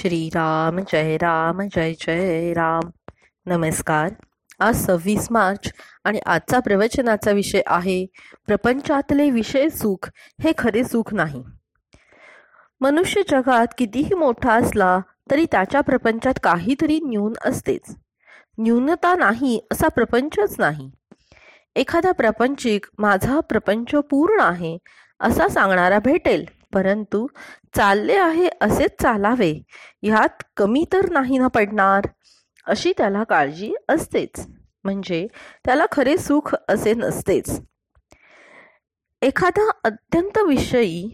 श्रीराम जय राम जय जय राम. नमस्कार. आज सव्वीस मार्च आणि आजचा प्रवचनाचा विषय आहे प्रपंचातले विषय सुख हे खरे सुख नाही. मनुष्य जगात कितीही मोठा असला तरी त्याच्या प्रपंचात काहीतरी न्यून असतेच. न्यूनता नाही असा प्रपंचच नाही. एखादा प्रपंचिक माझा प्रपंच पूर्ण आहे असा सांगणारा भेटेल. परंतु चालले आहे असेच चालावे. ह्यात कमी तर नाही ना पडणार? अशी त्याला काळजी असतेच. म्हणजे त्याला खरे सुख असे नसतेच. एखादा अत्यंत विषयी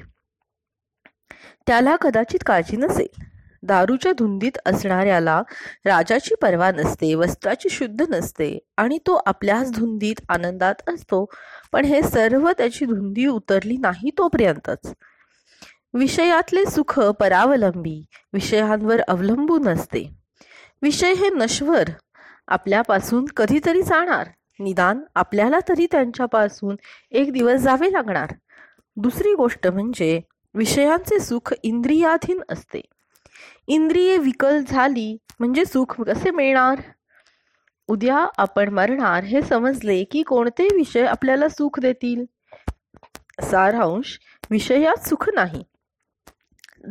त्याला कदाचित काळजी नसेल. दारूच्या धुंदीत असणाऱ्याला राजाची पर्वा नसते वस्त्राची शुद्ध नसते आणि तो आपल्याच धुंदीत आनंदात असतो. पण हे सर्व त्याची धुंदी उतरली नाही तोपर्यंतच. विषयातले सुख परावलंबी विषयांवर अवलंबून असते. विषय हे नश्वर आपल्यापासून कधीतरी जाणार. निदान आपल्याला तरी त्यांच्यापासून एक दिवस जावे लागणार. दुसरी गोष्ट म्हणजे विषयांचे सुख इंद्रियाधीन असते. इंद्रिये विकल झाली म्हणजे सुख कसे मिळणार? उद्या आपण मरणार हे समजले की कोणते विषय आपल्याला सुख देतील? सारांश विषयात सुख नाही.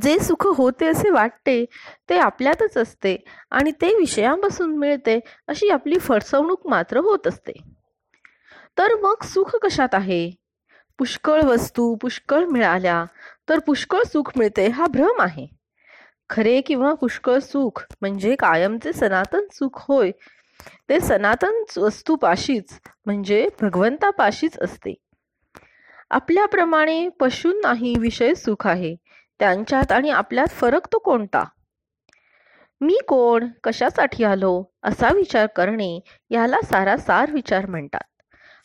जे सुख होते असे वाटते ते आपल्यातच असते आणि ते विषयांपासून मिळते अशी आपली फसवणूक मात्र होत असते. तर मग सुख कशात आहे? पुष्कळ वस्तू पुष्कळ मिळाल्या तर पुष्कळ सुख मिळते हा भ्रम आहे. खरे किंवा पुष्कळ सुख म्हणजे कायमचे सनातन सुख होय ते सनातन वस्तूपाशीच म्हणजे भगवंतापाशीच असते. आपल्याप्रमाणे पशूंनाही विषय सुख आहे त्यांच्यात आणि आपल्यात फरक तो कोणता? मी कोण? कशासाठी आलो? असा विचार करणे याला सारा सार विचार म्हणतात.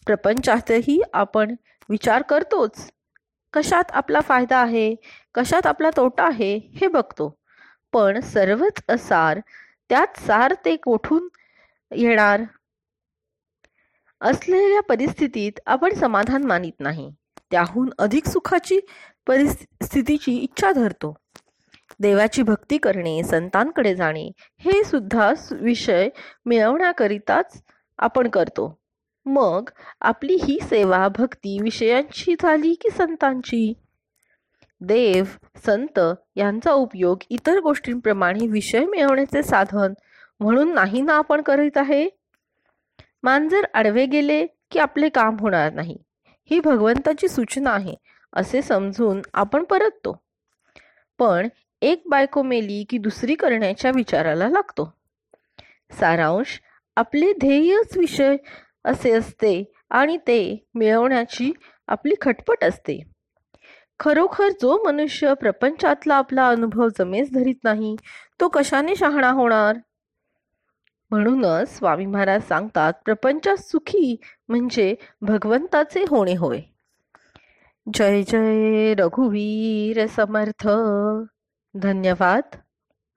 प्रपंचातही आपण विचार करतोच. कशात आपला फायदा आहे? कशात आपला तोटा आहे? हे बघतो. पण सर्वच असार त्यात सार ते कोठून येणार? असलेल्या परिस्थितीत आपण समाधान मानित नाही. त्याहून अधिक सुखाची परिस्थितीची इच्छा धरतो. देवाची भक्ती करणे संतांकडे जाणे हे सुद्धा विषय मिळवण्याकरिताच आपण करतो. मग आपली ही सेवा भक्ती विषयांची झाली की संतांची? देव संत यांचा उपयोग इतर गोष्टींप्रमाणे विषय मिळवण्याचे साधन म्हणून नाही ना आपण करीत आहे? मांजर आडवे गेले की आपले काम होणार नाही. ही भगवंताची सूचना आहे असे समजून आपण परततो. पण एक बायको मेली की दुसरी करण्याच्या विचाराला लागतो. सारांश आपले ध्येयच विषय असे असते आणि ते मिळवण्याची आपली खटपट असते. खरोखर जो मनुष्य प्रपंचातला आपला अनुभव जमेस धरीत नाही तो कशाने शहाणा होणार? म्हणूनच स्वामी महाराज सांगतात प्रपंचात सुखी म्हणजे भगवंताचे होणे होय. जय जय रघुवीर समर्थ. धन्यवाद.